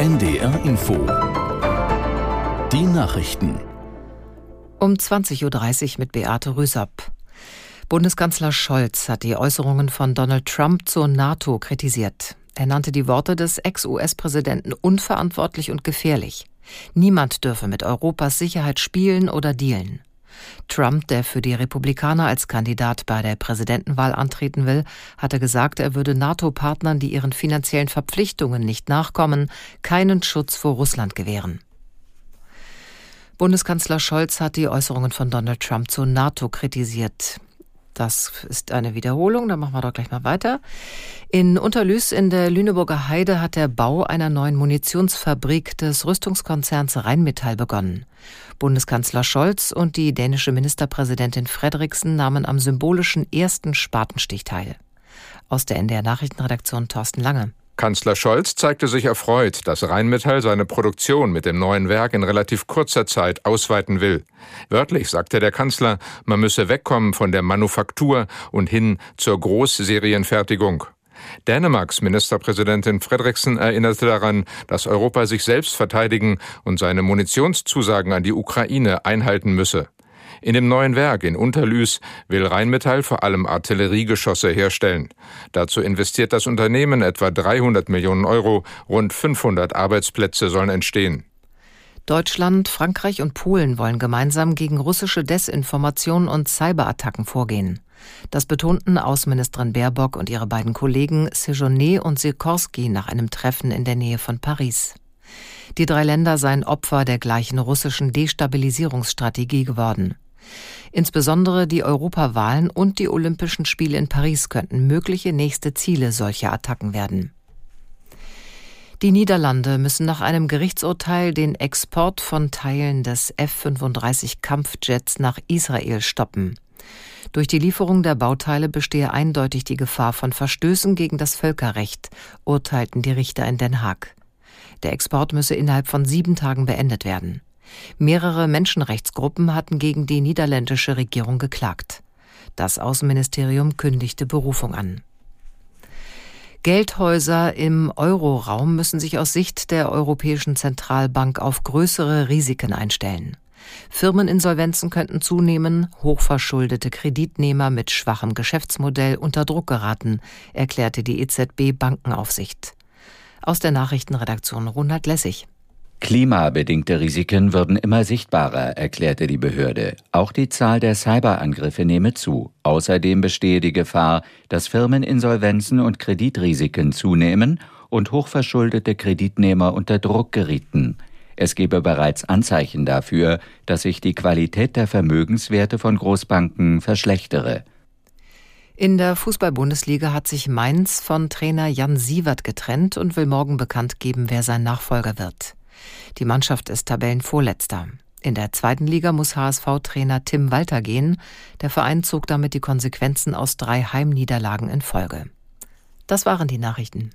NDR Info. Die Nachrichten. Um 20.30 Uhr mit Beate Rüsapp. Bundeskanzler Scholz hat die Äußerungen von Donald Trump zur NATO kritisiert. Er nannte die Worte des Ex-US-Präsidenten unverantwortlich und gefährlich. Niemand dürfe mit Europas Sicherheit spielen oder dealen. Trump, der für die Republikaner als Kandidat bei der Präsidentenwahl antreten will, hatte gesagt, er würde NATO-Partnern, die ihren finanziellen Verpflichtungen nicht nachkommen, keinen Schutz vor Russland gewähren. Bundeskanzler Scholz hat die Äußerungen von Donald Trump zur NATO kritisiert. Das ist eine Wiederholung, da machen wir doch gleich mal weiter. In Unterlüß in der Lüneburger Heide hat der Bau einer neuen Munitionsfabrik des Rüstungskonzerns Rheinmetall begonnen. Bundeskanzler Scholz und die dänische Ministerpräsidentin Frederiksen nahmen am symbolischen ersten Spatenstich teil. Aus der NDR Nachrichtenredaktion Thorsten Lange. Kanzler Scholz zeigte sich erfreut, dass Rheinmetall seine Produktion mit dem neuen Werk in relativ kurzer Zeit ausweiten will. Wörtlich sagte der Kanzler, man müsse wegkommen von der Manufaktur und hin zur Großserienfertigung. Dänemarks Ministerpräsidentin Fredriksen erinnerte daran, dass Europa sich selbst verteidigen und seine Munitionszusagen an die Ukraine einhalten müsse. In dem neuen Werk in Unterlüß will Rheinmetall vor allem Artilleriegeschosse herstellen. Dazu investiert das Unternehmen etwa 300 Millionen Euro, rund 500 Arbeitsplätze sollen entstehen. Deutschland, Frankreich und Polen wollen gemeinsam gegen russische Desinformation und Cyberattacken vorgehen. Das betonten Außenministerin Baerbock und ihre beiden Kollegen Sejourné und Sikorski nach einem Treffen in der Nähe von Paris. Die drei Länder seien Opfer der gleichen russischen Destabilisierungsstrategie geworden. Insbesondere die Europawahlen und die Olympischen Spiele in Paris könnten mögliche nächste Ziele solcher Attacken werden. Die Niederlande müssen nach einem Gerichtsurteil den Export von Teilen des F-35 Kampfjets nach Israel stoppen. Durch die Lieferung der Bauteile bestehe eindeutig die Gefahr von Verstößen gegen das Völkerrecht, urteilten die Richter in Den Haag. Der Export müsse innerhalb von sieben Tagen beendet werden. Mehrere Menschenrechtsgruppen hatten gegen die niederländische Regierung geklagt. Das Außenministerium kündigte Berufung an. Geldhäuser im Euroraum müssen sich aus Sicht der Europäischen Zentralbank auf größere Risiken einstellen. Firmeninsolvenzen könnten zunehmen, hochverschuldete Kreditnehmer mit schwachem Geschäftsmodell unter Druck geraten, erklärte die EZB Bankenaufsicht. Aus der Nachrichtenredaktion Ronald Lessig. Klimabedingte Risiken würden immer sichtbarer, erklärte die Behörde. Auch die Zahl der Cyberangriffe nehme zu. Außerdem bestehe die Gefahr, dass Firmeninsolvenzen und Kreditrisiken zunehmen und hochverschuldete Kreditnehmer unter Druck gerieten. Es gebe bereits Anzeichen dafür, dass sich die Qualität der Vermögenswerte von Großbanken verschlechtere. In der Fußball-Bundesliga hat sich Mainz von Trainer Jan Sievert getrennt und will morgen bekannt geben, wer sein Nachfolger wird. Die Mannschaft ist Tabellenvorletzter. In der zweiten Liga muss HSV-Trainer Tim Walter gehen. Der Verein zog damit die Konsequenzen aus drei Heimniederlagen in Folge. Das waren die Nachrichten.